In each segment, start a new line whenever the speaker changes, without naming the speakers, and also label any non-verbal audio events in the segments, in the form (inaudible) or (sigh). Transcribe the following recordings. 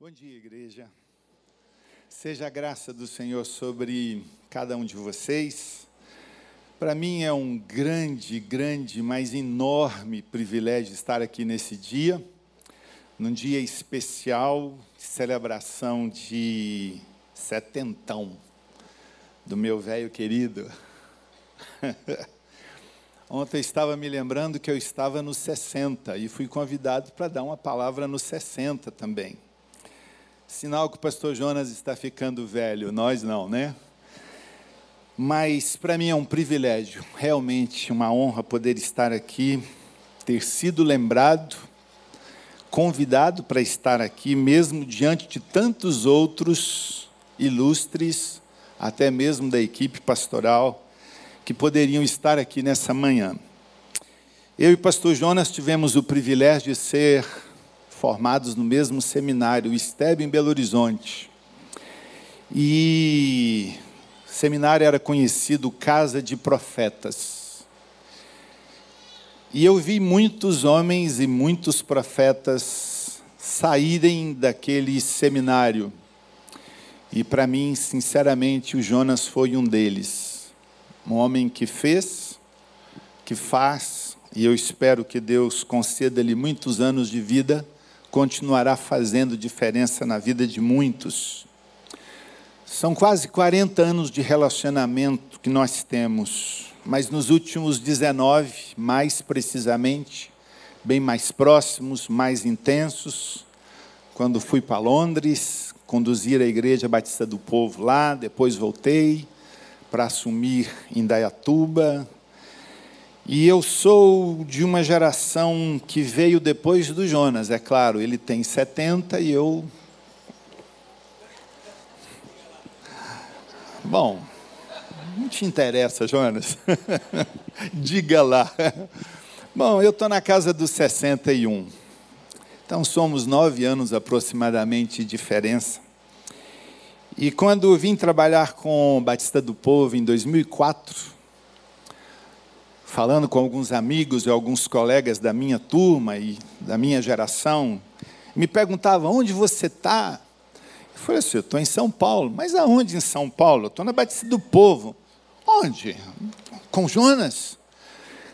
Bom dia, igreja. Seja a graça do Senhor sobre cada um de vocês. Para mim é um grande, grande, mas enorme privilégio estar aqui nesse dia, num dia especial celebração de setentão do meu velho querido. (laughs) Ontem eu estava me lembrando que eu estava nos 60 e fui convidado para dar uma palavra nos 60 também. Sinal que o pastor Jonas está ficando velho, nós não, né? Mas para mim é um privilégio, realmente uma honra poder estar aqui, ter sido lembrado, convidado para estar aqui, mesmo diante de tantos outros ilustres, até mesmo da equipe pastoral, que poderiam estar aqui nessa manhã. Eu e o pastor Jonas tivemos o privilégio de ser formados no mesmo seminário, o STEB em Belo Horizonte. E o seminário era conhecido Casa de Profetas. E eu vi muitos homens e muitos profetas saírem daquele seminário. E para mim, sinceramente, o Jonas foi um deles. Um homem que fez, que faz, e eu espero que Deus conceda-lhe muitos anos de vida continuará fazendo diferença na vida de muitos. São quase 40 anos de relacionamento que nós temos, mas nos últimos 19, mais precisamente, bem mais próximos, mais intensos, quando fui para Londres, conduzir a Igreja Batista do Povo lá, depois voltei para assumir em Dayatuba, e eu sou de uma geração que veio depois do Jonas, é claro, ele tem 70 e eu. Bom, não te interessa, Jonas? (laughs) Diga lá. Bom, eu estou na casa dos 61. Então somos nove anos aproximadamente de diferença. E quando vim trabalhar com Batista do Povo em 2004, falando com alguns amigos e alguns colegas da minha turma e da minha geração, me perguntavam: onde você está? Eu falei assim: eu estou em São Paulo. Mas aonde em São Paulo? Estou na Batista do Povo. Onde? Com Jonas?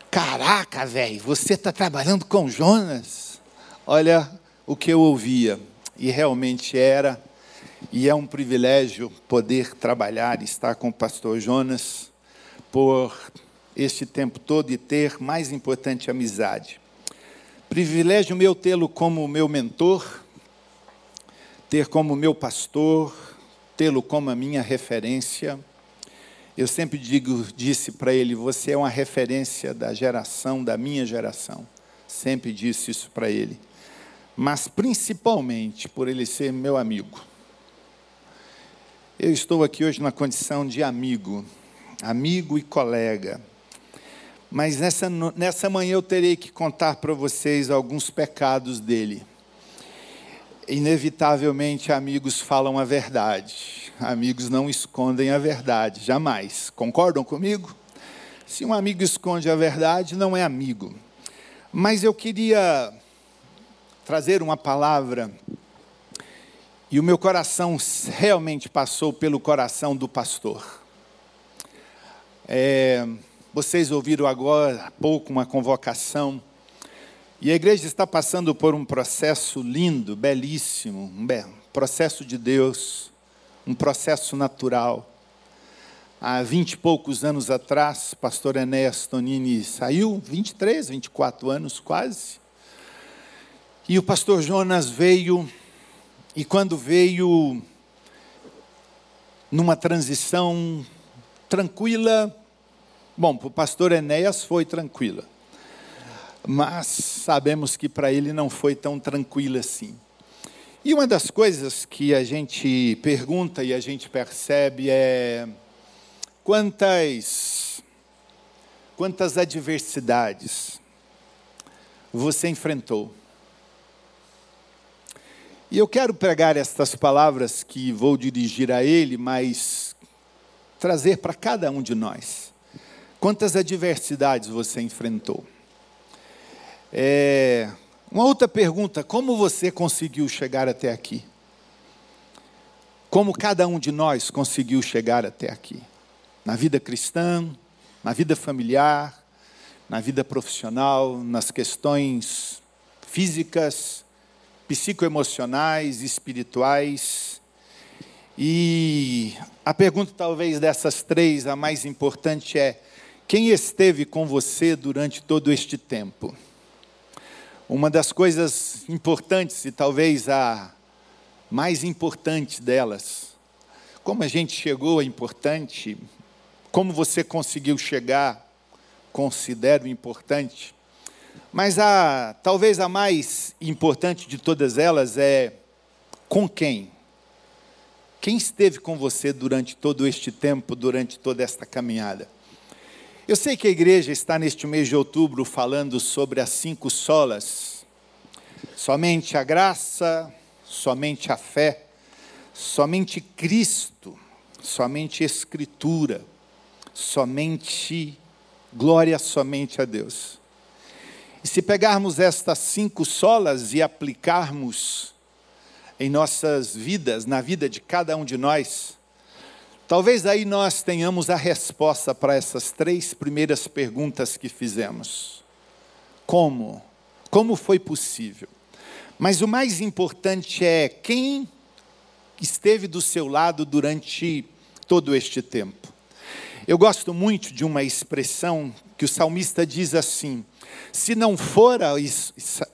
Caraca, velho, você está trabalhando com Jonas? Olha o que eu ouvia, e realmente era, e é um privilégio poder trabalhar, estar com o pastor Jonas, por este tempo todo e ter, mais importante, amizade. Privilégio meu tê-lo como meu mentor, ter como meu pastor, tê-lo como a minha referência. Eu sempre digo, disse para ele, você é uma referência da geração, da minha geração. Sempre disse isso para ele. Mas principalmente por ele ser meu amigo. Eu estou aqui hoje na condição de amigo, amigo e colega. Mas nessa, nessa manhã eu terei que contar para vocês alguns pecados dele. Inevitavelmente, amigos falam a verdade. Amigos não escondem a verdade, jamais. Concordam comigo? Se um amigo esconde a verdade, não é amigo. Mas eu queria trazer uma palavra, e o meu coração realmente passou pelo coração do pastor. É, vocês ouviram agora há pouco uma convocação. E a igreja está passando por um processo lindo, belíssimo, um processo de Deus, um processo natural. Há vinte e poucos anos atrás, pastor Enéas Tonini saiu, 23, 24 anos quase. E o pastor Jonas veio, e quando veio, numa transição tranquila, Bom, para o pastor Enéas foi tranquila, mas sabemos que para ele não foi tão tranquila assim. E uma das coisas que a gente pergunta e a gente percebe é quantas quantas adversidades você enfrentou. E eu quero pregar estas palavras que vou dirigir a ele, mas trazer para cada um de nós. Quantas adversidades você enfrentou? É, uma outra pergunta: como você conseguiu chegar até aqui? como cada um de nós conseguiu chegar até aqui. Na vida cristã, na vida familiar, na vida profissional, nas questões físicas, psicoemocionais, espirituais. E a pergunta, talvez dessas três, a mais importante é: quem esteve com você durante todo este tempo? Uma das coisas importantes, e talvez a mais importante delas, como a gente chegou é importante, como você conseguiu chegar, considero importante. Mas a talvez a mais importante de todas elas é com quem? Quem esteve com você durante todo este tempo, durante toda esta caminhada? Eu sei que a igreja está neste mês de outubro falando sobre as cinco solas. Somente a graça, somente a fé, somente Cristo, somente Escritura, somente glória somente a Deus. E se pegarmos estas cinco solas e aplicarmos em nossas vidas, na vida de cada um de nós, talvez aí nós tenhamos a resposta para essas três primeiras perguntas que fizemos. Como? Como foi possível? Mas o mais importante é quem esteve do seu lado durante todo este tempo. Eu gosto muito de uma expressão que o salmista diz assim: se não fora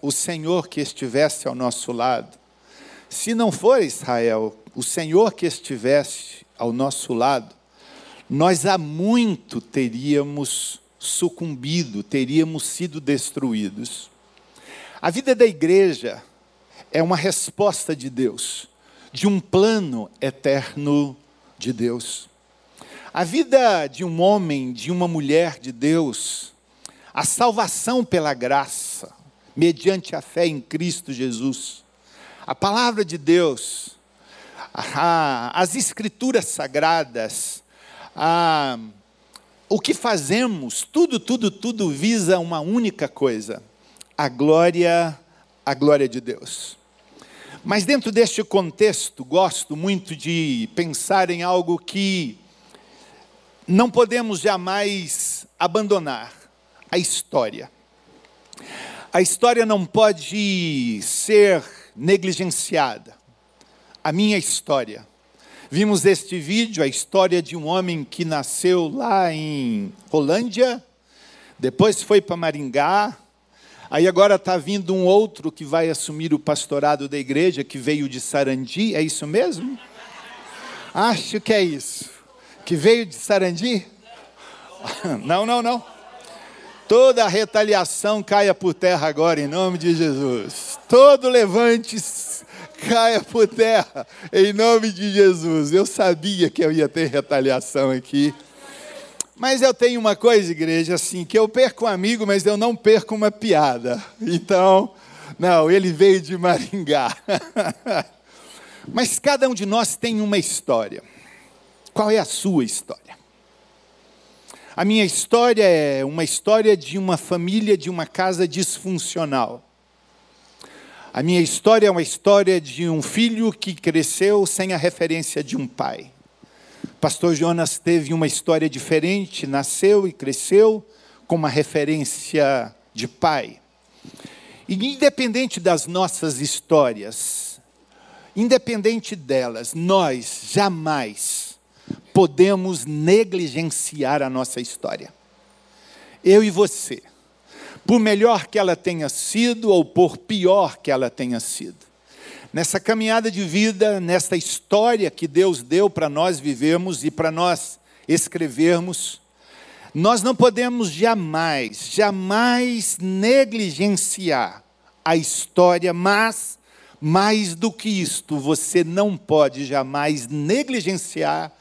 o Senhor que estivesse ao nosso lado, se não for Israel, o Senhor que estivesse ao nosso lado, nós há muito teríamos sucumbido, teríamos sido destruídos. A vida da igreja é uma resposta de Deus, de um plano eterno de Deus. A vida de um homem, de uma mulher de Deus, a salvação pela graça, mediante a fé em Cristo Jesus, a palavra de Deus, as escrituras sagradas, a, o que fazemos, tudo, tudo, tudo visa uma única coisa: a glória, a glória de Deus. Mas dentro deste contexto, gosto muito de pensar em algo que não podemos jamais abandonar: a história. A história não pode ser negligenciada. A minha história. Vimos este vídeo, a história de um homem que nasceu lá em Rolândia, depois foi para Maringá, Aí agora está vindo um outro que vai assumir o pastorado da igreja, que veio de Sarandi, é isso mesmo? Acho que é isso. Que veio de Sarandi? (laughs) Não, não, não. Toda a retaliação caia por terra agora, em nome de Jesus. Todo levante caia por terra, em nome de Jesus. Eu sabia que eu ia ter retaliação aqui. Mas eu tenho uma coisa, igreja, assim, que eu perco um amigo, mas eu não perco uma piada. Então, não, ele veio de Maringá. (laughs) mas cada um de nós tem uma história. Qual é a sua história? A minha história é uma história de uma família, de uma casa disfuncional. A minha história é uma história de um filho que cresceu sem a referência de um pai. Pastor Jonas teve uma história diferente, nasceu e cresceu com uma referência de pai. E independente das nossas histórias, independente delas, nós jamais podemos negligenciar a nossa história. Eu e você, por melhor que ela tenha sido ou por pior que ela tenha sido nessa caminhada de vida, nessa história que Deus deu para nós vivermos e para nós escrevermos, nós não podemos jamais, jamais negligenciar a história, mas, mais do que isto, você não pode jamais negligenciar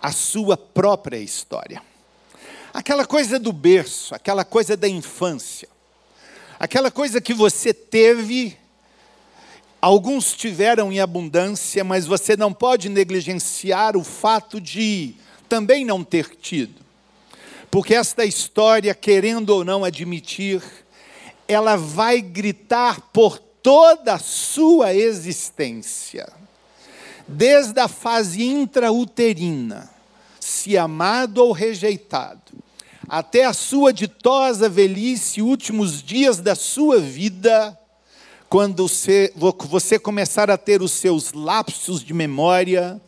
a sua própria história. Aquela coisa do berço, aquela coisa da infância, aquela coisa que você teve Alguns tiveram em abundância, mas você não pode negligenciar o fato de também não ter tido. Porque esta história, querendo ou não admitir, ela vai gritar por toda a sua existência. desde a fase intrauterina, se amado ou rejeitado, até a sua ditosa velhice, últimos dias da sua vida, quando você, começar a ter os seus lapsos de memória,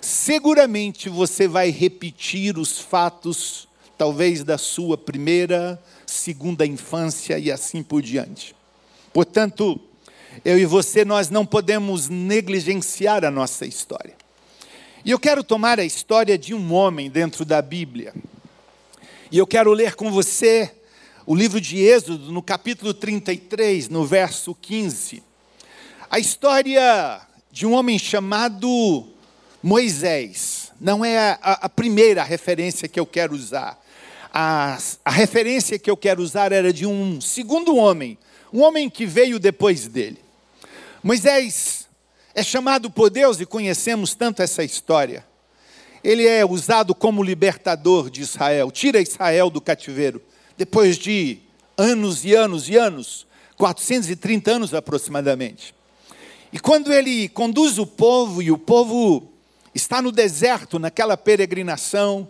seguramente você vai repetir os fatos, talvez da sua primeira, segunda infância e assim por diante. Portanto, eu e você, nós não podemos negligenciar a nossa história. E eu quero tomar a história de um homem dentro da Bíblia. E eu quero ler com você o livro de Êxodo, no capítulo 33, no verso 15. A história de um homem chamado Moisés. Não é a, a primeira referência que eu quero usar. A, a referência que eu quero usar era de um segundo homem, um homem que veio depois dele. Moisés é chamado por Deus e conhecemos tanto essa história. Ele é usado como libertador de Israel, tira Israel do cativeiro, depois de anos e anos e anos 430 anos aproximadamente. E quando ele conduz o povo, e o povo está no deserto, naquela peregrinação,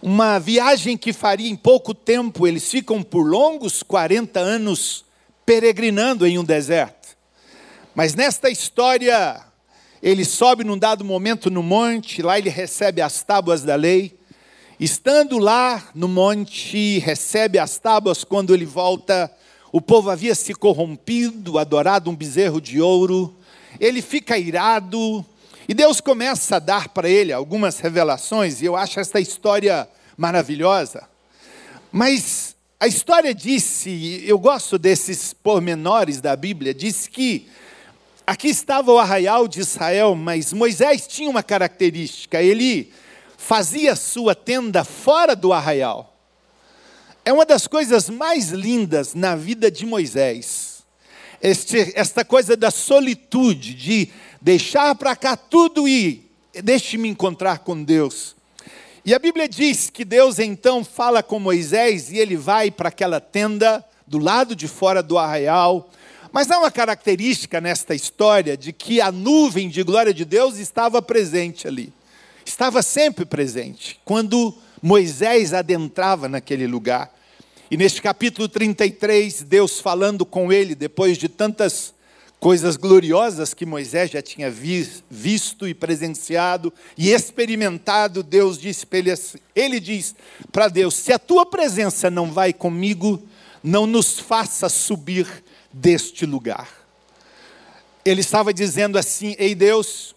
uma viagem que faria em pouco tempo, eles ficam por longos 40 anos peregrinando em um deserto. Mas nesta história, ele sobe num dado momento no monte, lá ele recebe as tábuas da lei. Estando lá no monte, recebe as tábuas, quando ele volta, o povo havia se corrompido, adorado um bezerro de ouro. Ele fica irado, e Deus começa a dar para ele algumas revelações, e eu acho esta história maravilhosa. Mas a história disse, eu gosto desses pormenores da Bíblia, diz que aqui estava o arraial de Israel, mas Moisés tinha uma característica, ele fazia sua tenda fora do arraial. É uma das coisas mais lindas na vida de Moisés. Este, esta coisa da solitude, de deixar para cá tudo e deixe-me encontrar com Deus. E a Bíblia diz que Deus então fala com Moisés e ele vai para aquela tenda do lado de fora do arraial. Mas há uma característica nesta história de que a nuvem de glória de Deus estava presente ali. Estava sempre presente. Quando Moisés adentrava naquele lugar. E neste capítulo 33, Deus falando com ele, depois de tantas coisas gloriosas que Moisés já tinha visto e presenciado e experimentado, Deus disse para ele assim, ele diz para Deus: "Se a tua presença não vai comigo, não nos faça subir deste lugar". Ele estava dizendo assim: "Ei Deus,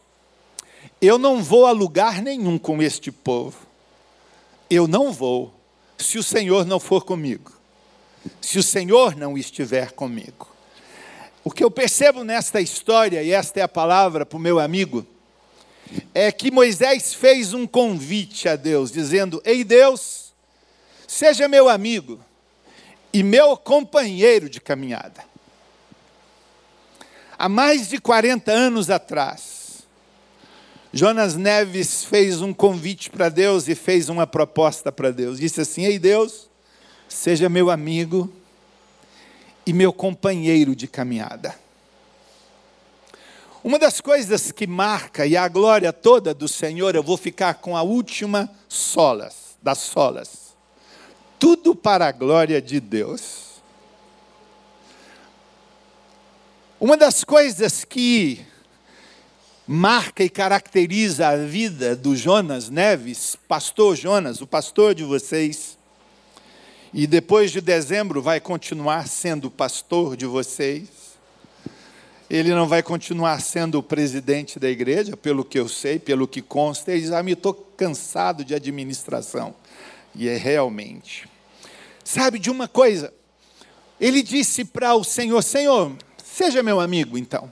eu não vou a lugar nenhum com este povo. Eu não vou se o Senhor não for comigo. Se o Senhor não estiver comigo. O que eu percebo nesta história, e esta é a palavra para o meu amigo, é que Moisés fez um convite a Deus, dizendo: Ei Deus, seja meu amigo e meu companheiro de caminhada. Há mais de 40 anos atrás, Jonas Neves fez um convite para Deus e fez uma proposta para Deus. Disse assim: Ei Deus, seja meu amigo e meu companheiro de caminhada. Uma das coisas que marca, e a glória toda do Senhor, eu vou ficar com a última solas, das solas. Tudo para a glória de Deus. Uma das coisas que marca e caracteriza a vida do Jonas Neves, pastor Jonas, o pastor de vocês, e depois de dezembro vai continuar sendo pastor de vocês. Ele não vai continuar sendo o presidente da igreja, pelo que eu sei, pelo que consta. Ele diz: Ah, me estou cansado de administração. E é realmente. Sabe de uma coisa? Ele disse para o Senhor: Senhor, seja meu amigo então.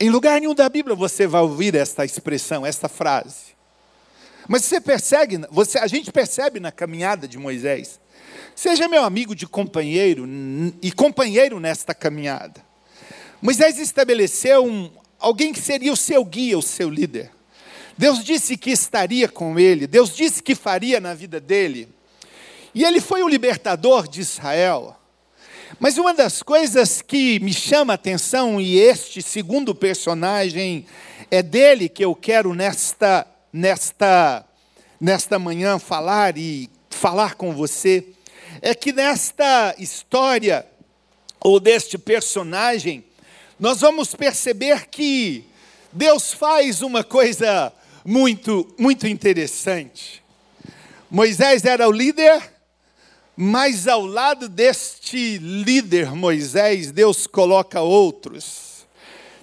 Em lugar nenhum da Bíblia você vai ouvir esta expressão, esta frase. Mas você percebe, você, a gente percebe na caminhada de Moisés. Seja meu amigo de companheiro e companheiro nesta caminhada. Moisés estabeleceu um, alguém que seria o seu guia, o seu líder. Deus disse que estaria com ele, Deus disse que faria na vida dele. E ele foi o libertador de Israel. Mas uma das coisas que me chama a atenção, e este segundo personagem, é dele que eu quero nesta, nesta, nesta manhã falar e falar com você, é que nesta história, ou deste personagem, nós vamos perceber que Deus faz uma coisa muito, muito interessante. Moisés era o líder, mas ao lado deste líder Moisés, Deus coloca outros.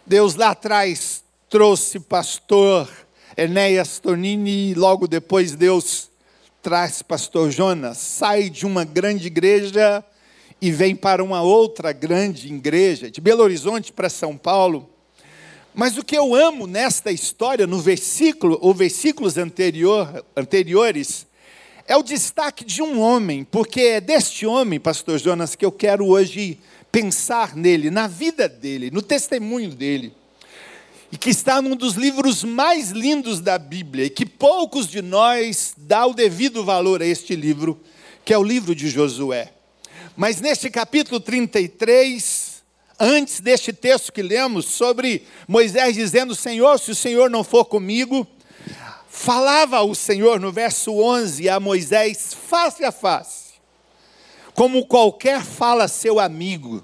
Deus lá atrás trouxe pastor Enéas Tonini, e logo depois Deus traz pastor Jonas. Sai de uma grande igreja e vem para uma outra grande igreja, de Belo Horizonte para São Paulo. Mas o que eu amo nesta história, no versículo, ou versículos anterior, anteriores, é o destaque de um homem, porque é deste homem, pastor Jonas, que eu quero hoje pensar nele, na vida dele, no testemunho dele. E que está num dos livros mais lindos da Bíblia, e que poucos de nós dá o devido valor a este livro, que é o livro de Josué. Mas neste capítulo 33, antes deste texto que lemos sobre Moisés dizendo: Senhor, se o Senhor não for comigo, falava o Senhor no verso 11 a Moisés face a face, como qualquer fala seu amigo.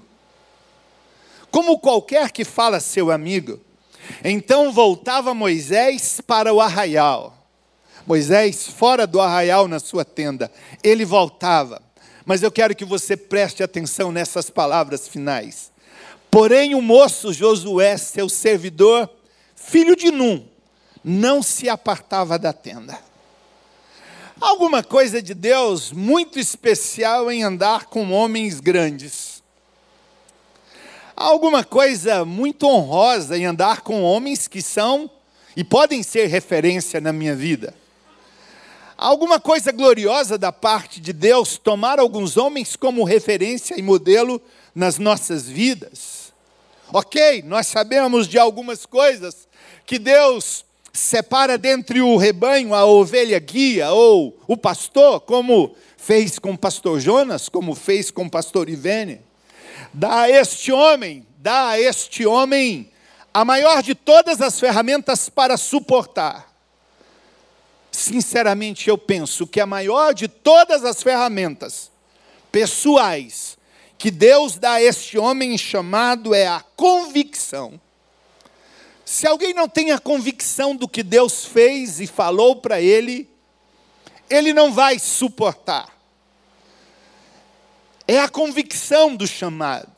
Como qualquer que fala seu amigo. Então voltava Moisés para o arraial. Moisés fora do arraial na sua tenda. Ele voltava. Mas eu quero que você preste atenção nessas palavras finais. Porém, o moço Josué, seu servidor, filho de Num, não se apartava da tenda. Alguma coisa de Deus muito especial em andar com homens grandes. Alguma coisa muito honrosa em andar com homens que são e podem ser referência na minha vida alguma coisa gloriosa da parte de Deus tomar alguns homens como referência e modelo nas nossas vidas. Ok, nós sabemos de algumas coisas que Deus separa dentre o rebanho a ovelha guia ou o pastor, como fez com o pastor Jonas, como fez com o pastor Ivene. Dá a este homem, dá a este homem a maior de todas as ferramentas para suportar sinceramente, eu penso que a maior de todas as ferramentas pessoais que Deus dá a este homem chamado é a convicção. Se alguém não tem a convicção do que Deus fez e falou para ele, ele não vai suportar. É a convicção do chamado.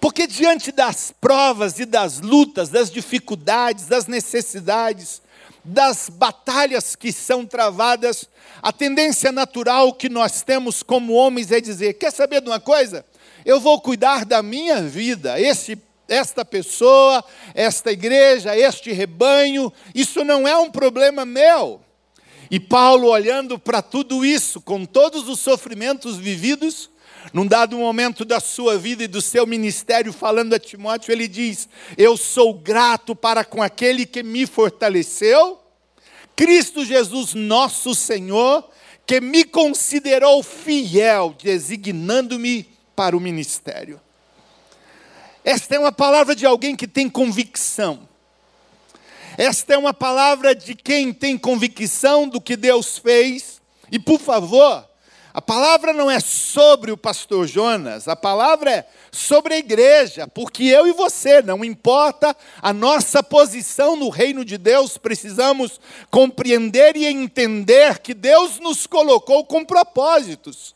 Porque diante das provas e das lutas, das dificuldades, das necessidades, das batalhas que são travadas, a tendência natural que nós temos como homens é dizer: quer saber de uma coisa? Eu vou cuidar da minha vida, esse, esta pessoa, esta igreja, este rebanho, isso não é um problema meu. E Paulo, olhando para tudo isso, com todos os sofrimentos vividos, num dado momento da sua vida e do seu ministério, falando a Timóteo, ele diz: Eu sou grato para com aquele que me fortaleceu, Cristo Jesus, nosso Senhor, que me considerou fiel, designando-me para o ministério. Esta é uma palavra de alguém que tem convicção. Esta é uma palavra de quem tem convicção do que Deus fez. E por favor, a palavra não é sobre o pastor Jonas, a palavra é sobre a igreja, porque eu e você, não importa a nossa posição no reino de Deus, precisamos compreender e entender que Deus nos colocou com propósitos.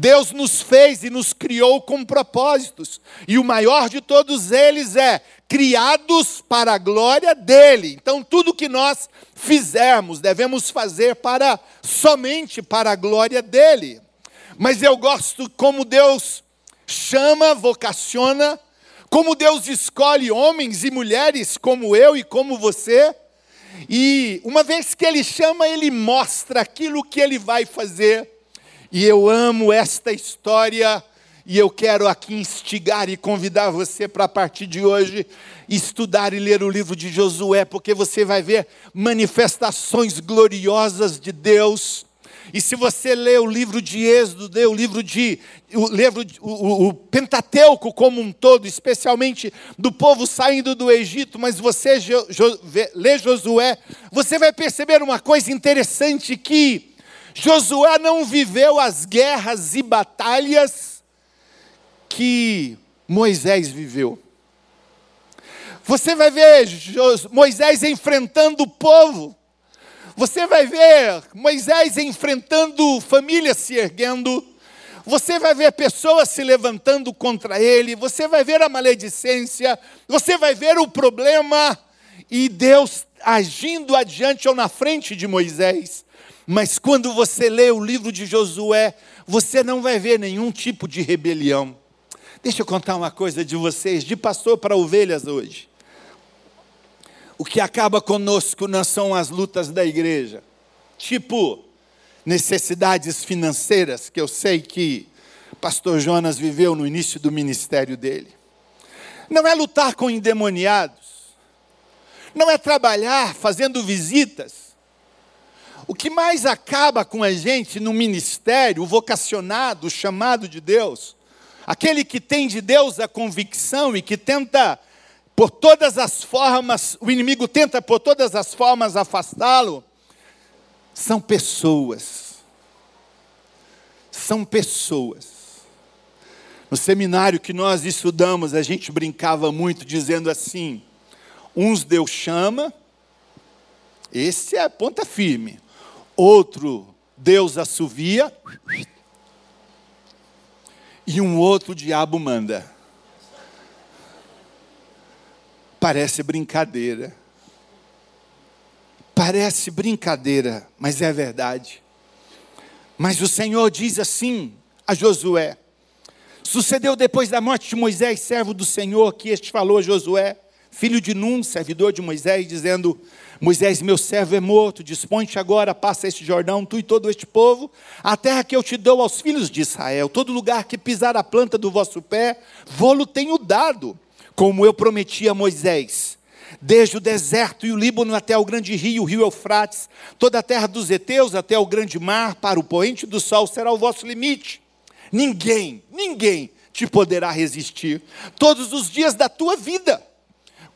Deus nos fez e nos criou com propósitos, e o maior de todos eles é criados para a glória dele. Então, tudo que nós fizermos, devemos fazer para somente para a glória dele. Mas eu gosto como Deus chama, vocaciona, como Deus escolhe homens e mulheres como eu e como você. E uma vez que ele chama, ele mostra aquilo que ele vai fazer. E eu amo esta história e eu quero aqui instigar e convidar você para, a partir de hoje, estudar e ler o livro de Josué, porque você vai ver manifestações gloriosas de Deus. E se você lê o livro de Êxodo, lê o livro de o livro o, o, Pentateuco como um todo, especialmente do povo saindo do Egito, mas você jo, jo, lê Josué, você vai perceber uma coisa interessante que Josué não viveu as guerras e batalhas que Moisés viveu. Você vai ver Moisés enfrentando o povo. Você vai ver Moisés enfrentando famílias se erguendo. Você vai ver pessoas se levantando contra ele. Você vai ver a maledicência. Você vai ver o problema. E Deus agindo adiante ou na frente de Moisés. Mas quando você lê o livro de Josué, você não vai ver nenhum tipo de rebelião. Deixa eu contar uma coisa de vocês, de pastor para ovelhas hoje. O que acaba conosco não são as lutas da igreja, tipo necessidades financeiras, que eu sei que pastor Jonas viveu no início do ministério dele. Não é lutar com endemoniados, não é trabalhar fazendo visitas. O que mais acaba com a gente no ministério, o vocacionado, o chamado de Deus, aquele que tem de Deus a convicção e que tenta por todas as formas, o inimigo tenta por todas as formas afastá-lo, são pessoas. São pessoas. No seminário que nós estudamos, a gente brincava muito dizendo assim: uns Deus chama, esse é a ponta firme. Outro Deus assovia, e um outro diabo manda. Parece brincadeira. Parece brincadeira, mas é verdade. Mas o Senhor diz assim a Josué: Sucedeu depois da morte de Moisés, servo do Senhor, que este falou a Josué, filho de Num, servidor de Moisés, dizendo: Moisés, meu servo é morto, dispõe-te agora, passa este Jordão, tu e todo este povo, a terra que eu te dou aos filhos de Israel, todo lugar que pisar a planta do vosso pé, vou-lo tenho dado como eu prometi a Moisés. Desde o deserto e o Líbano até o grande rio, o rio Eufrates, toda a terra dos heteus até o grande mar, para o poente do sol será o vosso limite. Ninguém, ninguém te poderá resistir todos os dias da tua vida.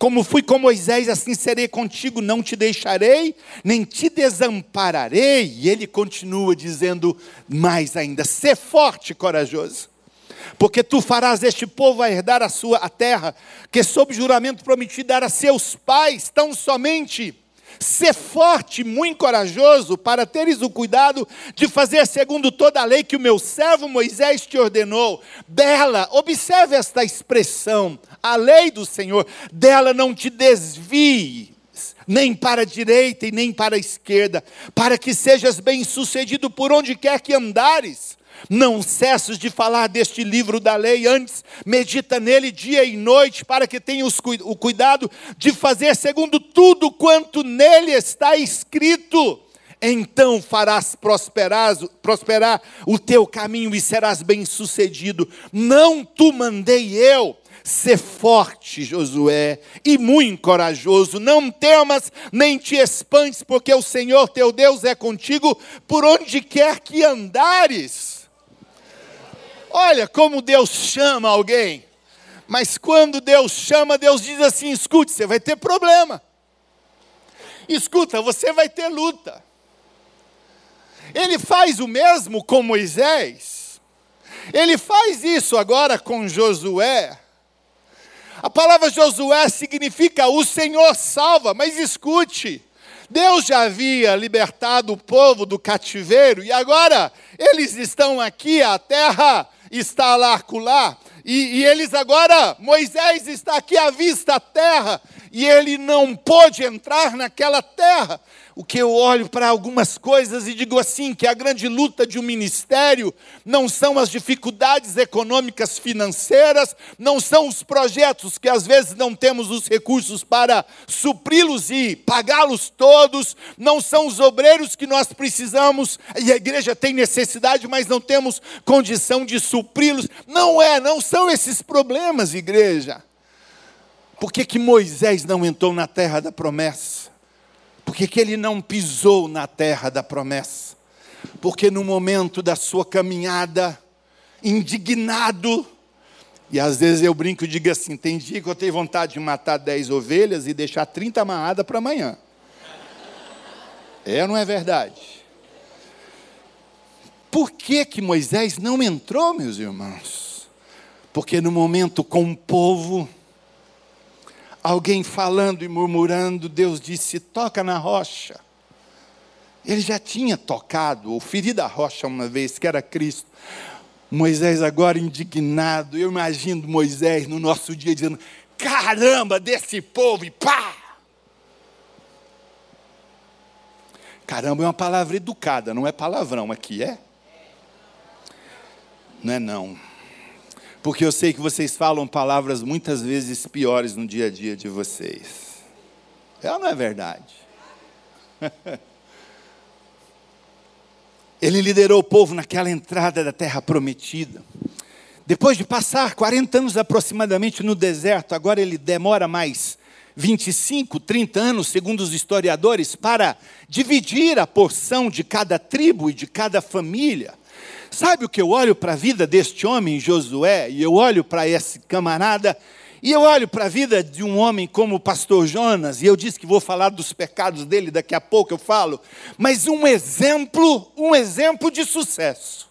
Como fui com Moisés, assim serei contigo, não te deixarei, nem te desampararei. E ele continua dizendo mais ainda: ser forte e corajoso porque tu farás este povo a herdar a sua a terra, que sob juramento prometi dar a seus pais, tão somente ser forte, muito corajoso, para teres o cuidado de fazer segundo toda a lei que o meu servo Moisés te ordenou. Dela, observe esta expressão, a lei do Senhor, dela não te desvie, nem para a direita e nem para a esquerda, para que sejas bem-sucedido por onde quer que andares. Não cesses de falar deste livro da lei, antes medita nele dia e noite, para que tenhas o cuidado de fazer segundo tudo quanto nele está escrito. Então farás prosperar, prosperar o teu caminho e serás bem-sucedido. Não tu mandei eu, Ser forte, Josué, e muito corajoso. Não temas, nem te espantes, porque o Senhor teu Deus é contigo por onde quer que andares. Olha como Deus chama alguém. Mas quando Deus chama, Deus diz assim: escute, você vai ter problema. Escuta, você vai ter luta. Ele faz o mesmo com Moisés. Ele faz isso agora com Josué. A palavra Josué significa o Senhor salva, mas escute. Deus já havia libertado o povo do cativeiro e agora eles estão aqui, a terra está lá, acolá, e, e eles agora, Moisés está aqui à vista a terra, e ele não pôde entrar naquela terra. O que eu olho para algumas coisas e digo assim: que a grande luta de um ministério não são as dificuldades econômicas financeiras, não são os projetos que às vezes não temos os recursos para supri-los e pagá-los todos, não são os obreiros que nós precisamos e a igreja tem necessidade, mas não temos condição de supri-los. Não é, não são esses problemas, igreja. Por que, que Moisés não entrou na terra da promessa? Por que, ele não pisou na terra da promessa? porque no momento da sua caminhada, indignado, e às vezes eu brinco e digo assim: tem dia que eu tenho vontade de matar 10 ovelhas e deixar 30 amarradas para amanhã. É não é verdade? Por que, que Moisés não entrou, meus irmãos? Porque no momento com o povo, alguém falando e murmurando, Deus disse: toca na rocha. Ele já tinha tocado, ou ferido a rocha uma vez, que era Cristo. Moisés agora indignado, eu imagino Moisés no nosso dia dizendo: caramba, desse povo, e pá! Caramba é uma palavra educada, não é palavrão aqui, é? Não é não. Porque eu sei que vocês falam palavras muitas vezes piores no dia a dia de vocês. É ou não é verdade? (laughs) Ele liderou o povo naquela entrada da terra prometida. Depois de passar 40 anos aproximadamente no deserto, agora ele demora mais 25, 30 anos, segundo os historiadores, para dividir a porção de cada tribo e de cada família. Sabe o que eu olho para a vida deste homem, Josué, e eu olho para esse camarada e eu olho para a vida de um homem como o pastor Jonas, e eu disse que vou falar dos pecados dele, daqui a pouco eu falo, mas um exemplo, um exemplo de sucesso.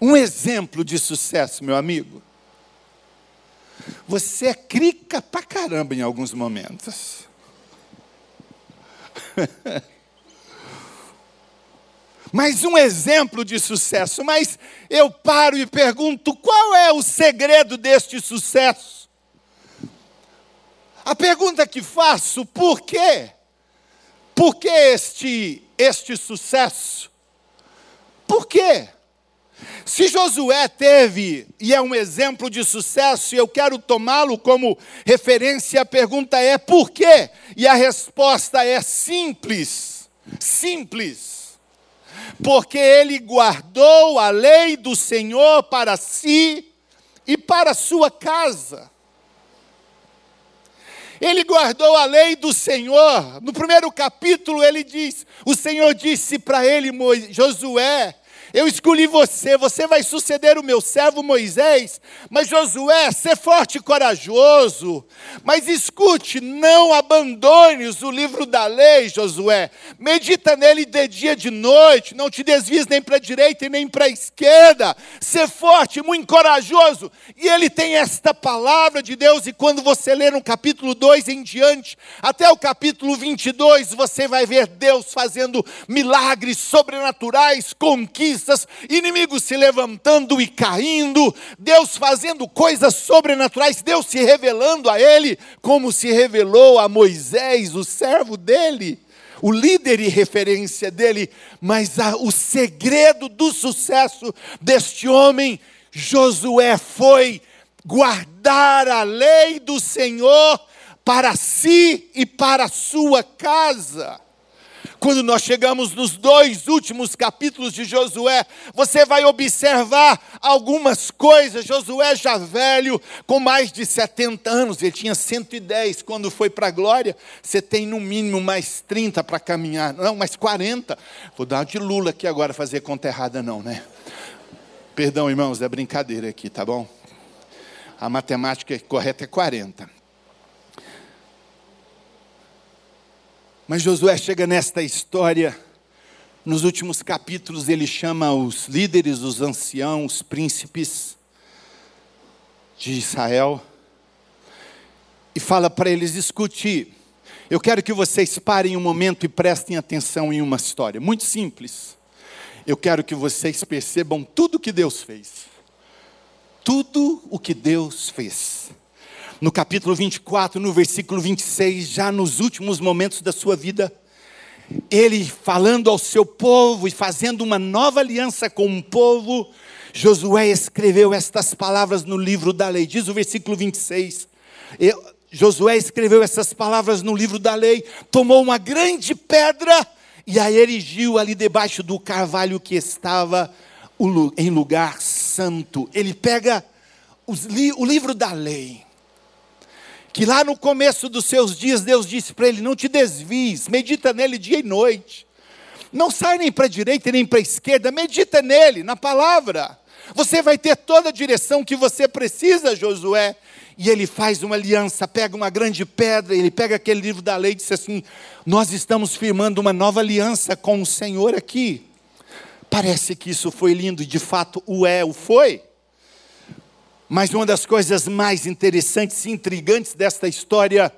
Um exemplo de sucesso, meu amigo. Você é crica pra caramba em alguns momentos. (laughs) mais um exemplo de sucesso. Mas eu paro e pergunto: qual é o segredo deste sucesso? A pergunta que faço: por quê? Por que este, este sucesso? Por quê? Se Josué teve e é um exemplo de sucesso, e eu quero tomá-lo como referência, a pergunta é por quê? E a resposta é simples. Simples porque ele guardou a lei do Senhor para si e para sua casa. Ele guardou a lei do Senhor. No primeiro capítulo ele diz: o Senhor disse para ele, Josué, eu escolhi você, você vai suceder o meu servo Moisés. Mas Josué, ser forte e corajoso. Mas escute, não abandones o livro da lei, Josué. Medita nele de dia e de noite, não te desvies nem para a direita e nem para a esquerda. Ser forte, muito corajoso. E ele tem esta palavra de Deus, e quando você ler no capítulo 2 em diante, até o capítulo 22, você vai ver Deus fazendo milagres sobrenaturais, conquistas inimigos se levantando e caindo, Deus fazendo coisas sobrenaturais, Deus se revelando a ele, como se revelou a Moisés, o servo dele, o líder e referência dele. Mas a, o segredo do sucesso deste homem, Josué, foi guardar a lei do Senhor para si e para sua casa. Quando nós chegamos nos dois últimos capítulos de Josué, você vai observar algumas coisas. Josué já velho, com mais de 70 anos, ele tinha 110 quando foi para a glória. Você tem no mínimo mais 30 para caminhar, não, mais 40. Vou dar de Lula aqui agora, fazer conta errada, não, né? Perdão, irmãos, é brincadeira aqui, tá bom? A matemática correta é 40. Mas Josué chega nesta história, nos últimos capítulos, ele chama os líderes, os anciãos, os príncipes de Israel, e fala para eles: escute, eu quero que vocês parem um momento e prestem atenção em uma história, muito simples. Eu quero que vocês percebam tudo o que Deus fez. Tudo o que Deus fez no capítulo 24, no versículo 26, já nos últimos momentos da sua vida, ele falando ao seu povo e fazendo uma nova aliança com o povo, Josué escreveu estas palavras no livro da lei, diz o versículo 26. Eu, Josué escreveu essas palavras no livro da lei, tomou uma grande pedra e a erigiu ali debaixo do carvalho que estava em lugar santo. Ele pega os, o livro da lei, que lá no começo dos seus dias Deus disse para ele: Não te desvies, medita nele dia e noite. Não sai nem para a direita nem para a esquerda, medita nele, na palavra. Você vai ter toda a direção que você precisa, Josué. E ele faz uma aliança, pega uma grande pedra, ele pega aquele livro da lei e diz assim: Nós estamos firmando uma nova aliança com o Senhor aqui. Parece que isso foi lindo, e de fato o é, o foi. Mas uma das coisas mais interessantes e intrigantes desta história,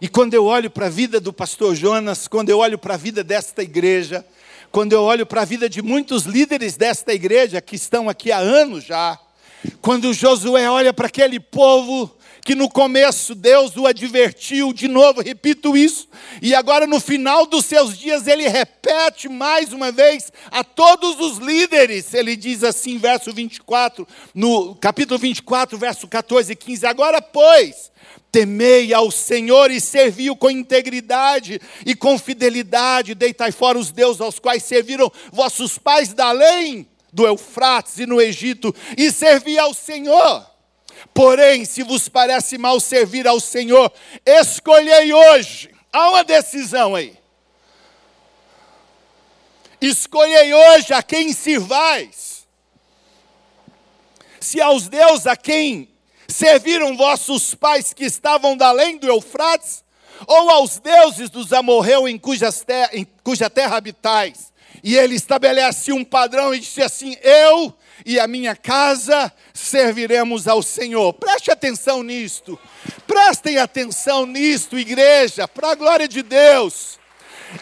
e quando eu olho para a vida do pastor Jonas, quando eu olho para a vida desta igreja, quando eu olho para a vida de muitos líderes desta igreja que estão aqui há anos já, quando Josué olha para aquele povo que no começo Deus o advertiu, de novo, repito isso, e agora no final dos seus dias ele repete mais uma vez a todos os líderes, ele diz assim, verso 24, no capítulo 24, verso 14 e 15: Agora, pois, temei ao Senhor e servi-o com integridade e com fidelidade, deitai fora os deuses aos quais serviram vossos pais da além do Eufrates e no Egito, e servi ao Senhor. Porém, se vos parece mal servir ao Senhor, escolhei hoje. Há uma decisão aí. Escolhei hoje a quem sirvais. Se aos deuses a quem serviram vossos pais que estavam da além do Eufrates, ou aos deuses dos amorreus em, em cuja terra habitais. E ele estabelece um padrão e disse assim: Eu e a minha casa serviremos ao Senhor. Preste atenção nisto. Prestem atenção nisto, igreja, para a glória de Deus.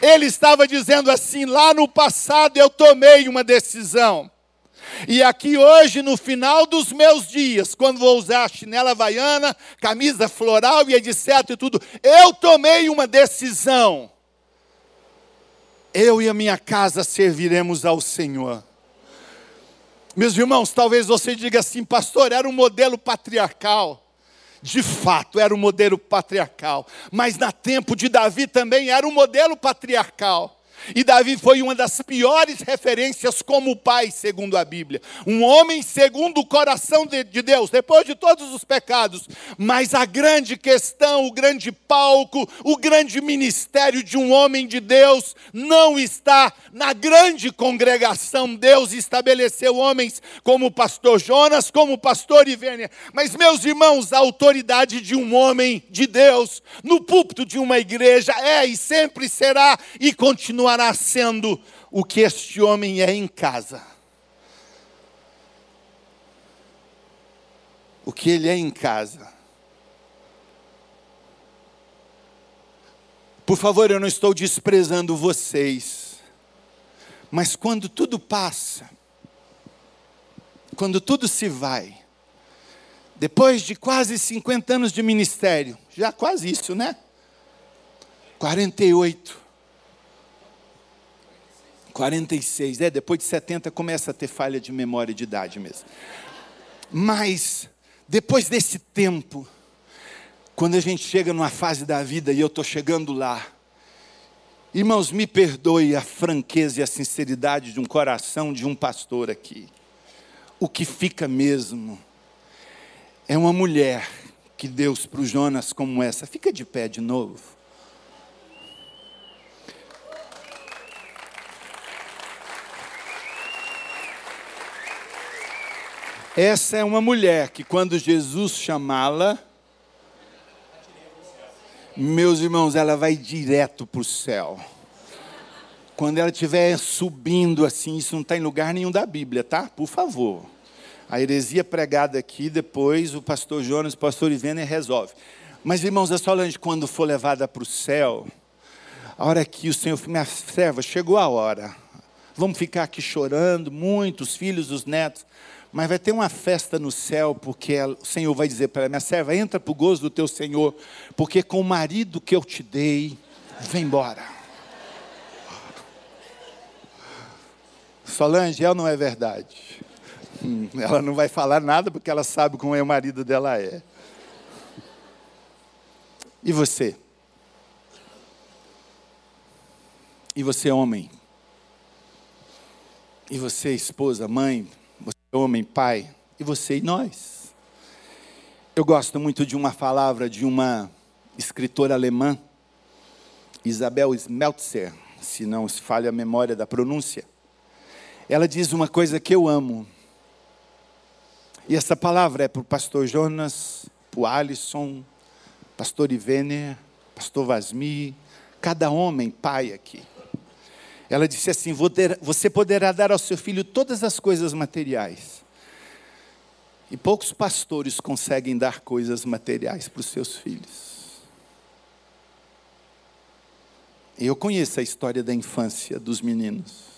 Ele estava dizendo assim: lá no passado eu tomei uma decisão. E aqui hoje, no final dos meus dias, quando vou usar chinela havaiana, camisa floral e etc e tudo, eu tomei uma decisão eu e a minha casa serviremos ao Senhor. Meus irmãos, talvez você diga assim, pastor, era um modelo patriarcal. De fato, era um modelo patriarcal. Mas na tempo de Davi também era um modelo patriarcal. E Davi foi uma das piores referências como pai, segundo a Bíblia. Um homem segundo o coração de, de, Deus, depois de todos os pecados. Mas a grande questão, o grande palco, o grande ministério de um homem de Deus não está na grande congregação. Deus estabeleceu homens como o pastor Jonas, como o pastor Ivênia. Mas, meus irmãos, a autoridade de um homem de Deus no púlpito de uma igreja é e sempre será e continuará continuará sendo o que este homem é em casa. O que ele é em casa. Por favor, eu não estou desprezando vocês, mas quando tudo passa, quando tudo se vai, depois de quase 50 anos de ministério, já quase isso, né? 48. 46, é, depois de 70 começa a ter falha de memória de idade mesmo. Mas, depois desse tempo, quando a gente chega numa fase da vida e eu estou chegando lá, irmãos, me perdoe a franqueza e a sinceridade de um coração de um pastor aqui. O que fica mesmo é uma mulher que Deus para o Jonas como essa. Fica de pé de novo. Essa é uma mulher que, quando Jesus chamá-la, meus irmãos, ela vai direto para o céu. Quando ela estiver subindo assim, isso não está em lugar nenhum da Bíblia, tá? Por favor. A heresia pregada aqui, depois o pastor Jonas, o pastor Ivênia resolve. Mas, irmãos, a Solange, quando for levada para o céu, a hora que o Senhor, minha serva, chegou a hora. Vamos ficar aqui chorando, muitos filhos, os netos. Mas vai ter uma festa no céu, porque o Senhor vai dizer para ela: minha serva, entra para o gozo do teu Senhor, porque com o marido que eu te dei, vem embora. Solange, ela não é verdade. Hum, ela não vai falar nada porque ela sabe como é o marido dela é. E você? E você, homem? E você, esposa, mãe, homem, pai, e você e nós. Eu gosto muito de uma palavra de uma escritora alemã, Isabel Schmelzer, se não se falha a memória da pronúncia. Ela diz uma coisa que eu amo. E essa palavra é para o pastor Jonas, para o Alisson, pastor Ivene, pastor Vasmi, cada homem, pai aqui. Ela disse assim: Você poderá dar ao seu filho todas as coisas materiais. E poucos pastores conseguem dar coisas materiais para os seus filhos. Eu conheço a história da infância dos meninos.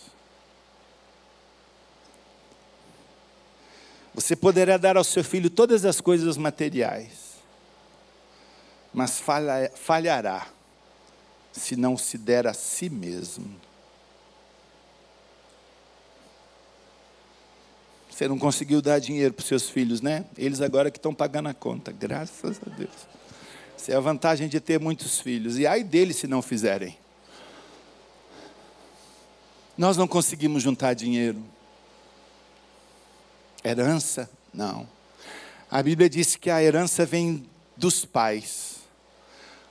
Você poderá dar ao seu filho todas as coisas materiais, mas falhará se não se der a si mesmo. Você não conseguiu dar dinheiro para os seus filhos, né? Eles agora que estão pagando a conta, graças a Deus. Essa é a vantagem de ter muitos filhos. E ai deles se não fizerem. Nós não conseguimos juntar dinheiro. Herança? Não. A Bíblia diz que a herança vem dos pais,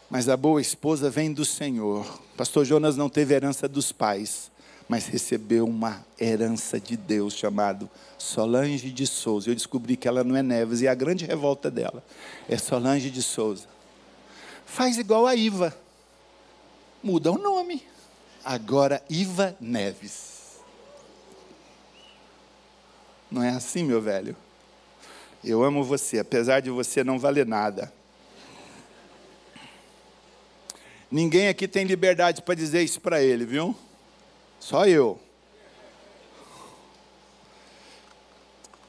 mas a boa esposa vem do Senhor. Pastor Jonas não teve herança dos pais, mas recebeu uma herança de Deus chamado Solange de Souza. Eu descobri que ela não é Neves e a grande revolta dela é Solange de Souza. Faz igual a Iva, muda o nome. Agora, Iva Neves. Não é assim, meu velho? Eu amo você, apesar de você não valer nada. Ninguém aqui tem liberdade para dizer isso para ele, viu? Só eu.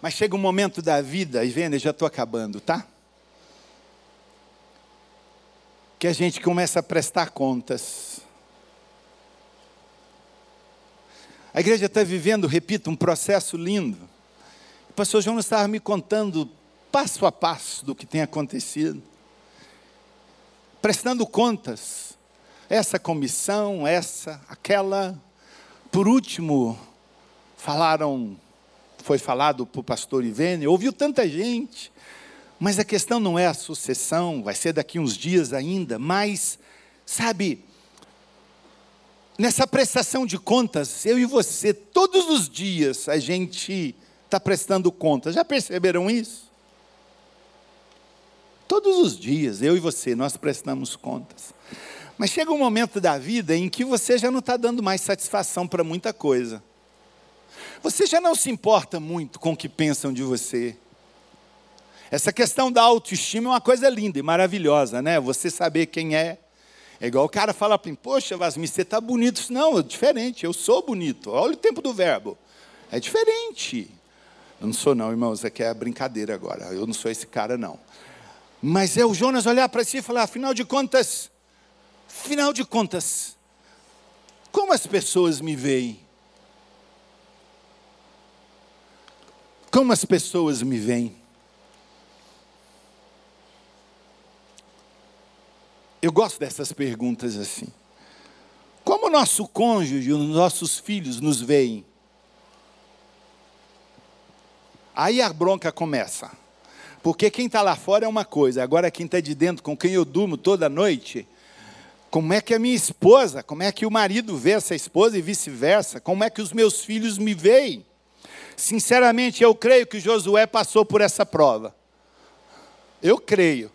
Mas chega um momento da vida, e vendo, já estou acabando, tá? Que a gente começa a prestar contas. A igreja está vivendo, repito, um processo lindo. O pastor João estava me contando passo a passo do que tem acontecido, prestando contas. Essa comissão, essa, aquela. Por último, falaram, foi falado para o pastor Ivene, ouviu tanta gente, mas a questão não é a sucessão, vai ser daqui uns dias ainda, mas, sabe, nessa prestação de contas, eu e você, todos os dias a gente está prestando contas. Já perceberam isso? Todos os dias, eu e você, nós prestamos contas. Mas chega um momento da vida em que você já não está dando mais satisfação para muita coisa. Você já não se importa muito com o que pensam de você. Essa questão da autoestima é uma coisa linda e maravilhosa, né? Você saber quem é, é igual o cara fala para mim, poxa, Vasmi, você está bonito. Não, é diferente, eu sou bonito. Olha o tempo do verbo. É diferente. Eu não sou não, irmãos, aqui é brincadeira agora. Eu não sou esse cara, não. Mas é o Jonas olhar para si e falar, afinal de contas, afinal de contas, como as pessoas me veem? Como as pessoas me veem? Eu gosto dessas perguntas assim. Como o nosso cônjuge, os nossos filhos nos veem? Aí a bronca começa. Porque quem está lá fora é uma coisa, agora quem está de dentro, com quem eu durmo toda noite, como é que a minha esposa, como é que o marido vê essa esposa e vice-versa, como é que os meus filhos me veem? Sinceramente, eu creio que Josué passou por essa prova. Eu creio.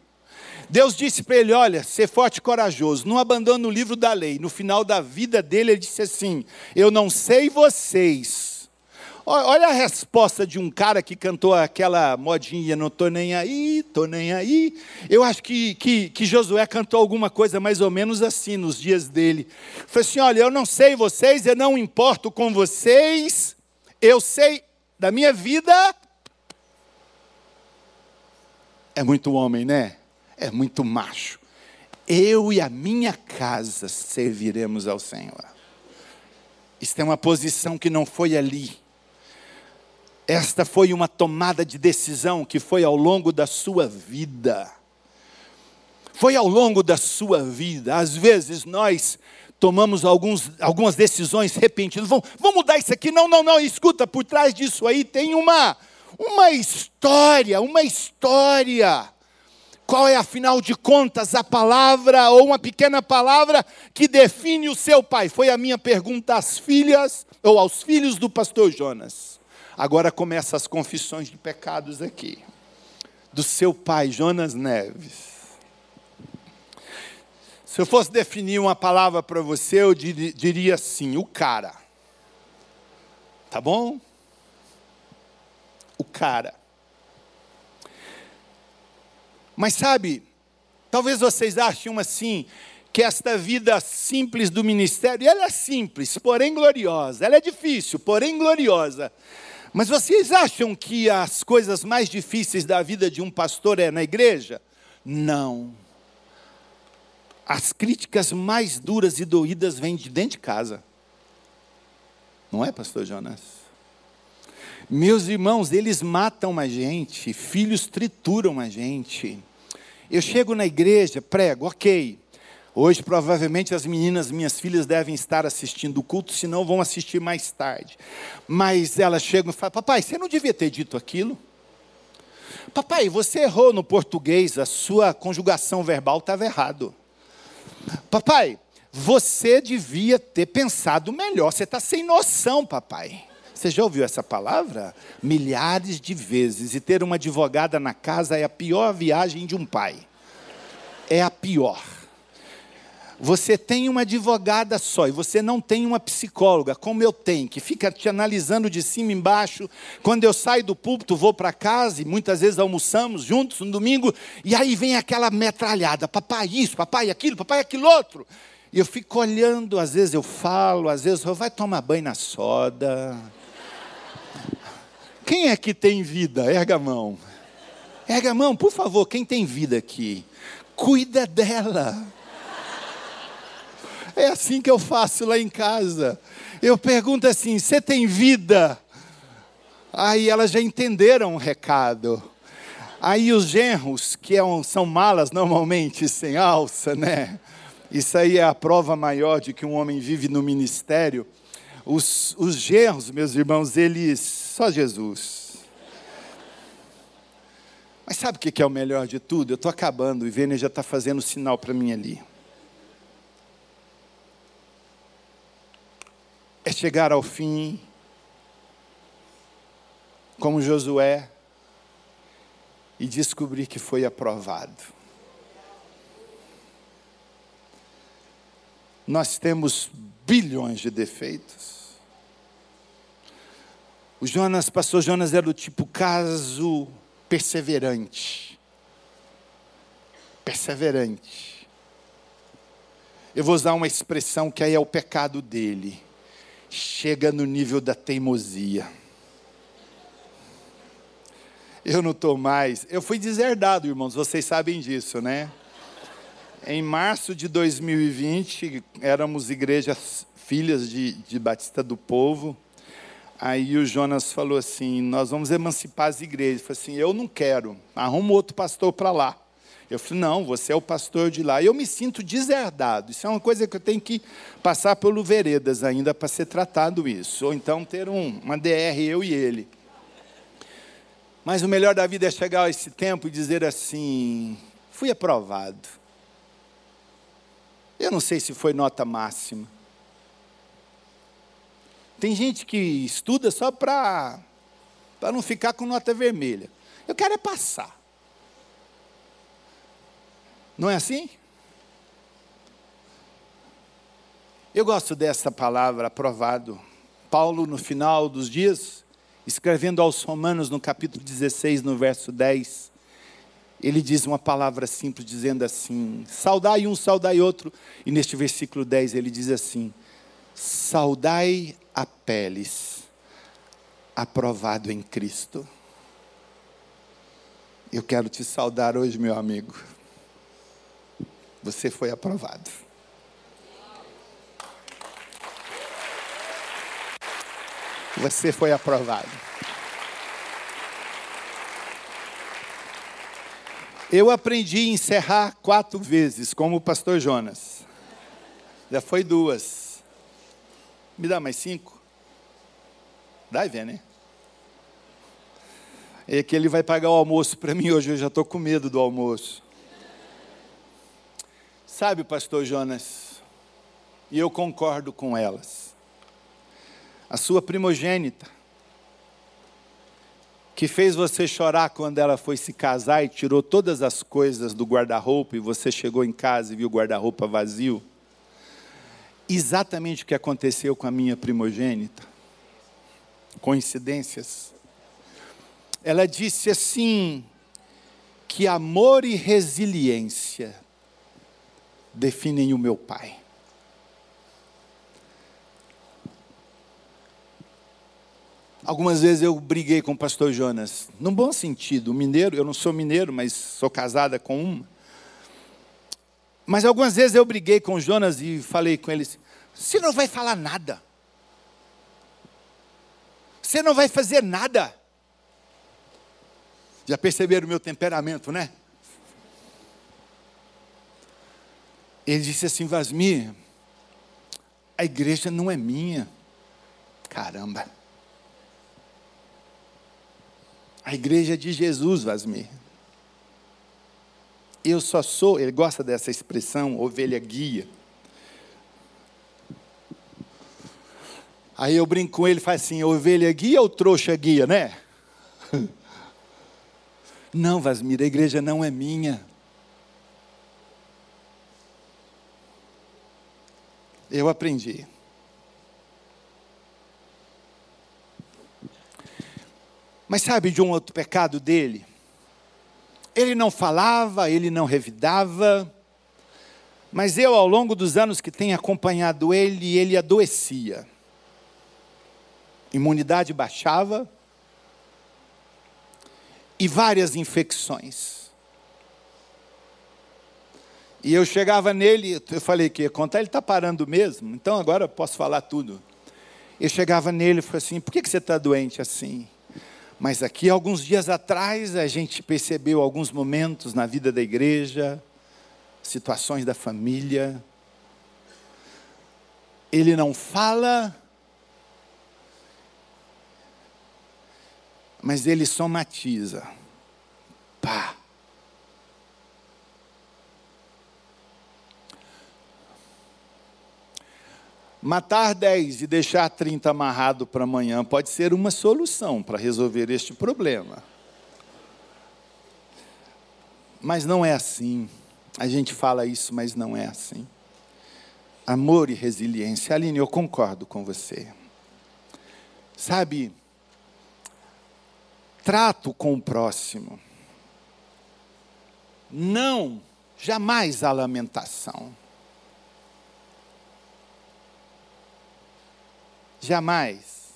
Deus disse para ele: Olha, ser forte e corajoso, não abandone o livro da lei. No final da vida dele, ele disse assim: Eu não sei vocês. Olha a resposta de um cara que cantou aquela modinha, não estou nem aí, estou nem aí. Eu acho que, que, que Josué cantou alguma coisa mais ou menos assim nos dias dele. Foi assim: olha, eu não sei vocês, eu não importo com vocês, eu sei da minha vida. É muito homem, né? é muito macho. Eu e a minha casa serviremos ao Senhor. Isso é uma posição que não foi ali. Esta foi uma tomada de decisão que foi ao longo da sua vida. Foi ao longo da sua vida. Às vezes nós tomamos alguns, algumas decisões repentinas. Vamos, vamos mudar isso aqui? Não, não, não. Escuta, por trás disso aí tem uma, uma história, uma história. Qual é, afinal de contas, a palavra ou uma pequena palavra que define o seu pai? Foi a minha pergunta às filhas ou aos filhos do pastor Jonas. Agora começa as confissões de pecados aqui. Do seu pai, Jonas Neves. Se eu fosse definir uma palavra para você, eu diria assim: o cara. Tá bom? O cara. Mas sabe, talvez vocês achem assim, que esta vida simples do ministério, ela é simples, porém gloriosa. Ela é difícil, porém gloriosa. Mas vocês acham que as coisas mais difíceis da vida de um pastor é na igreja? Não. As críticas mais duras e doídas vêm de dentro de casa. Não é, pastor Jonas? Meus irmãos, eles matam a gente, filhos trituram a gente. Eu chego na igreja, prego, ok. Hoje, provavelmente, as meninas, minhas filhas, devem estar assistindo o culto, senão vão assistir mais tarde. Mas elas chegam e falam: Papai, você não devia ter dito aquilo? Papai, você errou no português, a sua conjugação verbal estava errado. Papai, você devia ter pensado melhor, você está sem noção, papai. Você já ouviu essa palavra? Milhares de vezes. E ter uma advogada na casa é a pior viagem de um pai. É a pior. Você tem uma advogada só e você não tem uma psicóloga, como eu tenho, que fica te analisando de cima e embaixo. Quando eu saio do púlpito, vou para casa e muitas vezes almoçamos juntos no domingo, e aí vem aquela metralhada: papai isso, papai aquilo, papai aquilo outro. E eu fico olhando, às vezes eu falo, às vezes eu vai tomar banho na soda. Quem é que tem vida? Erga a mão. Erga a mão, por favor, quem tem vida aqui? Cuida dela. É assim que eu faço lá em casa. Eu pergunto assim: você tem vida? Aí elas já entenderam o recado. Aí os genros, que é são malas normalmente sem alça, né? Isso aí é a prova maior de que um homem vive no ministério. Os, os genros, meus irmãos, eles só Jesus. Mas sabe o que é o melhor de tudo? Eu estou acabando, e Vênia já está fazendo sinal para mim ali. É chegar ao fim, como Josué, e descobrir que foi aprovado. Nós temos bilhões de defeitos. O Jonas, pastor Jonas era do tipo caso perseverante. Perseverante. Eu vou usar uma expressão que aí é o pecado dele. Chega no nível da teimosia. Eu não estou mais. Eu fui deserdado, irmãos, vocês sabem disso, né? Em março de 2020, éramos igrejas filhas de, de Batista do Povo. Aí o Jonas falou assim: Nós vamos emancipar as igrejas. Eu falei assim: Eu não quero, arruma outro pastor para lá. Eu falei: Não, você é o pastor de lá. Eu me sinto deserdado. Isso é uma coisa que eu tenho que passar pelo Veredas ainda para ser tratado isso. Ou então ter um, uma DR, eu e ele. Mas o melhor da vida é chegar a esse tempo e dizer assim: Fui aprovado. Eu não sei se foi nota máxima. Tem gente que estuda só para não ficar com nota vermelha. Eu quero é passar. Não é assim? Eu gosto dessa palavra, aprovado. Paulo, no final dos dias, escrevendo aos Romanos, no capítulo 16, no verso 10, ele diz uma palavra simples, dizendo assim: saudai um, saudai outro. E neste versículo 10 ele diz assim: saudai a peles, aprovado em Cristo. Eu quero te saudar hoje, meu amigo. Você foi aprovado. Você foi aprovado. Eu aprendi a encerrar quatro vezes, como o pastor Jonas. Já foi duas. Me dá mais cinco? Dá e vê, né? É que ele vai pagar o almoço para mim hoje, eu já estou com medo do almoço. Sabe, pastor Jonas, e eu concordo com elas. A sua primogênita, que fez você chorar quando ela foi se casar e tirou todas as coisas do guarda-roupa e você chegou em casa e viu o guarda-roupa vazio. Exatamente o que aconteceu com a minha primogênita. Coincidências. Ela disse assim: que amor e resiliência definem o meu pai. Algumas vezes eu briguei com o pastor Jonas, num bom sentido, mineiro, eu não sou mineiro, mas sou casada com um. Mas algumas vezes eu briguei com o Jonas e falei com ele: você não vai falar nada. Você não vai fazer nada. Já perceberam o meu temperamento, né? Ele disse assim: Vasmir, a igreja não é minha. Caramba. A igreja é de Jesus, Vasmir. Eu só sou, ele gosta dessa expressão, ovelha guia. Aí eu brinco com ele falo assim: ovelha guia ou trouxa guia, né? (laughs) Não, Vasmir, a igreja não é minha. Eu aprendi. Mas sabe de um outro pecado dele? Ele não falava, ele não revidava, mas eu, ao longo dos anos que tenho acompanhado ele, ele adoecia. Imunidade baixava e várias infecções. E eu chegava nele, eu falei que contar ele está parando mesmo, então agora eu posso falar tudo. Eu chegava nele e falei assim: por que, que você está doente assim? Mas aqui, alguns dias atrás, a gente percebeu alguns momentos na vida da igreja, situações da família. Ele não fala, mas ele somatiza. Pá. Matar 10 e deixar 30 amarrado para amanhã pode ser uma solução para resolver este problema. Mas não é assim. A gente fala isso, mas não é assim. Amor e resiliência. Aline, eu concordo com você. Sabe, trato com o próximo. Não, jamais a lamentação. Jamais.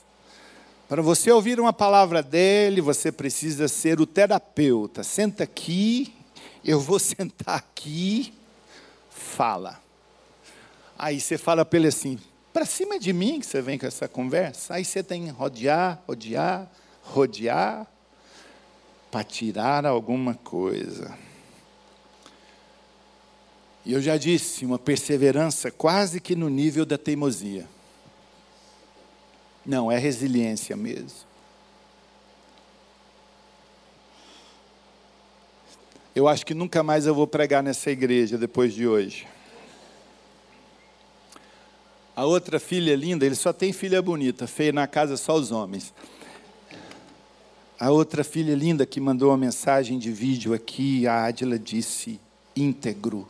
Para você ouvir uma palavra dele, você precisa ser o terapeuta. Senta aqui, eu vou (laughs) sentar aqui, fala. Aí você fala para ele assim: para cima de mim que você vem com essa conversa. Aí você tem que rodear, rodear, rodear, para tirar alguma coisa. E eu já disse, uma perseverança quase que no nível da teimosia. Não, é resiliência mesmo. Eu acho que nunca mais eu vou pregar nessa igreja depois de hoje. A outra filha linda, ele só tem filha bonita, feia na casa só os homens. A outra filha linda que mandou uma mensagem de vídeo aqui, a Adila disse: íntegro.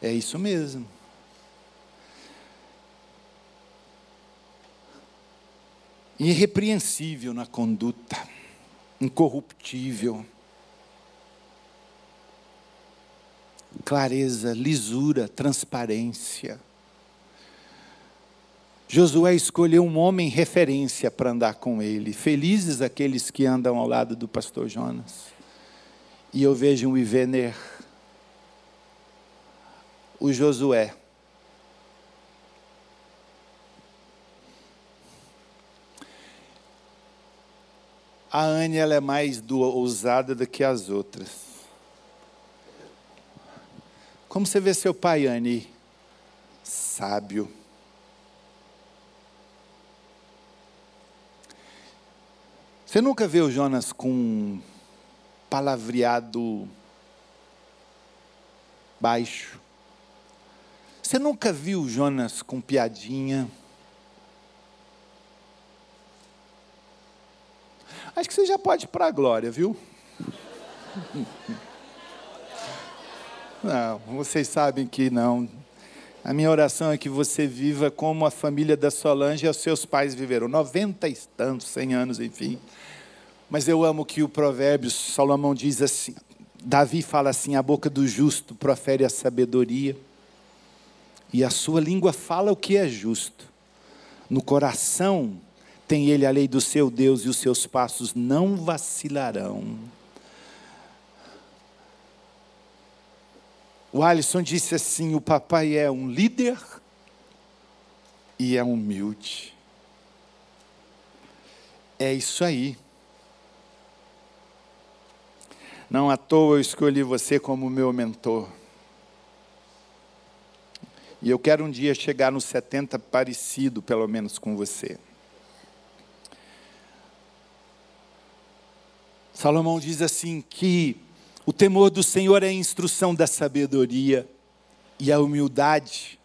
É isso mesmo. Irrepreensível na conduta, incorruptível. Clareza, lisura, transparência. Josué escolheu um homem referência para andar com ele. Felizes aqueles que andam ao lado do pastor Jonas. E eu vejo um Ivener, o Josué, A Anne ela é mais do, ousada do que as outras. Como você vê seu pai, Anne? Sábio. Você nunca viu Jonas com palavreado baixo. Você nunca viu Jonas com piadinha? Acho que você já pode ir para a glória, viu? Não, vocês sabem que não. A minha oração é que você viva como a família da Solange e os seus pais viveram, 90 e tantos, 100 anos, enfim. Mas eu amo que o Provérbios, Salomão diz assim, Davi fala assim: a boca do justo profere a sabedoria e a sua língua fala o que é justo. No coração tem ele a lei do seu Deus e os seus passos não vacilarão. O Alisson disse assim: o papai é um líder e é humilde. É isso aí. Não à toa eu escolhi você como meu mentor. E eu quero um dia chegar nos 70 parecido, pelo menos, com você. Salomão diz assim que o temor do Senhor é a instrução da sabedoria e a humildade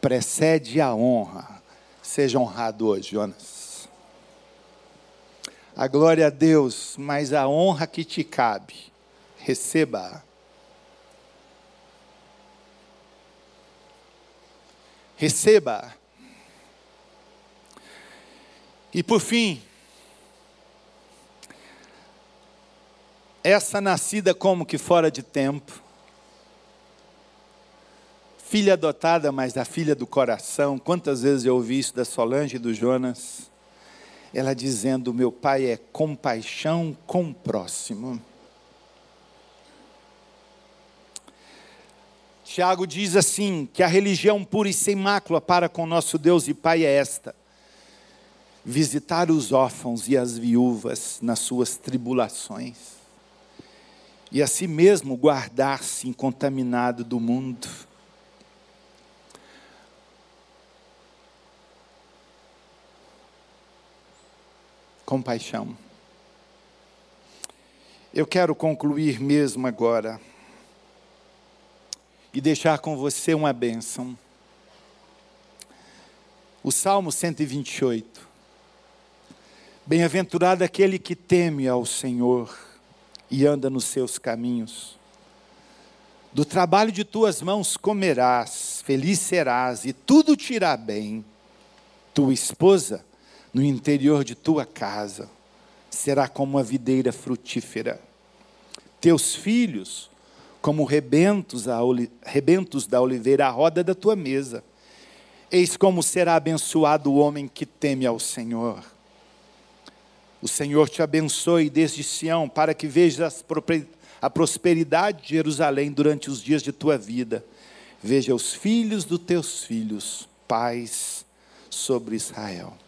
precede a honra. Seja honrado hoje, Jonas. A glória a Deus, mas a honra que te cabe, receba-a receba. E por fim, essa nascida como que fora de tempo, filha adotada, mas da filha do coração, quantas vezes eu ouvi isso da Solange e do Jonas, ela dizendo: Meu pai é compaixão com o próximo. Tiago diz assim: que a religião pura e sem mácula para com nosso Deus e Pai é esta: visitar os órfãos e as viúvas nas suas tribulações, e a si mesmo guardar-se incontaminado do mundo. Compaixão. Eu quero concluir mesmo agora e deixar com você uma bênção. O Salmo 128. Bem-aventurado aquele que teme ao Senhor e anda nos seus caminhos. Do trabalho de tuas mãos comerás, feliz serás, e tudo te irá bem. Tua esposa, no interior de tua casa, será como uma videira frutífera. Teus filhos, como rebentos, rebentos da oliveira à roda da tua mesa. Eis como será abençoado o homem que teme ao Senhor. O Senhor te abençoe desde Sião, para que vejas a prosperidade de Jerusalém durante os dias de tua vida. Veja os filhos dos teus filhos, paz sobre Israel.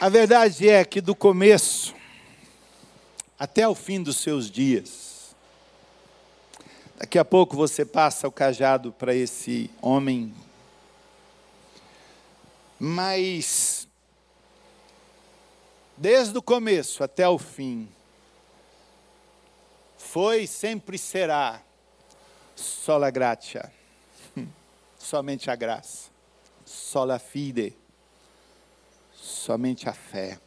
A verdade é que do começo até o fim dos seus dias, daqui a pouco você passa o cajado para esse homem, mas desde o começo até o fim, foi e sempre será sola gratia, (laughs) somente a graça, sola fide. Somente a fé.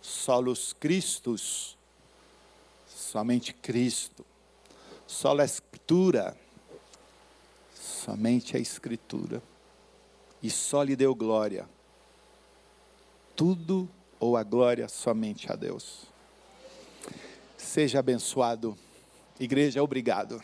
Solos Cristos, somente Cristo. Só a Escritura, somente a Escritura. E só lhe deu glória. Tudo ou a glória somente a Deus. Seja abençoado. Igreja, obrigado.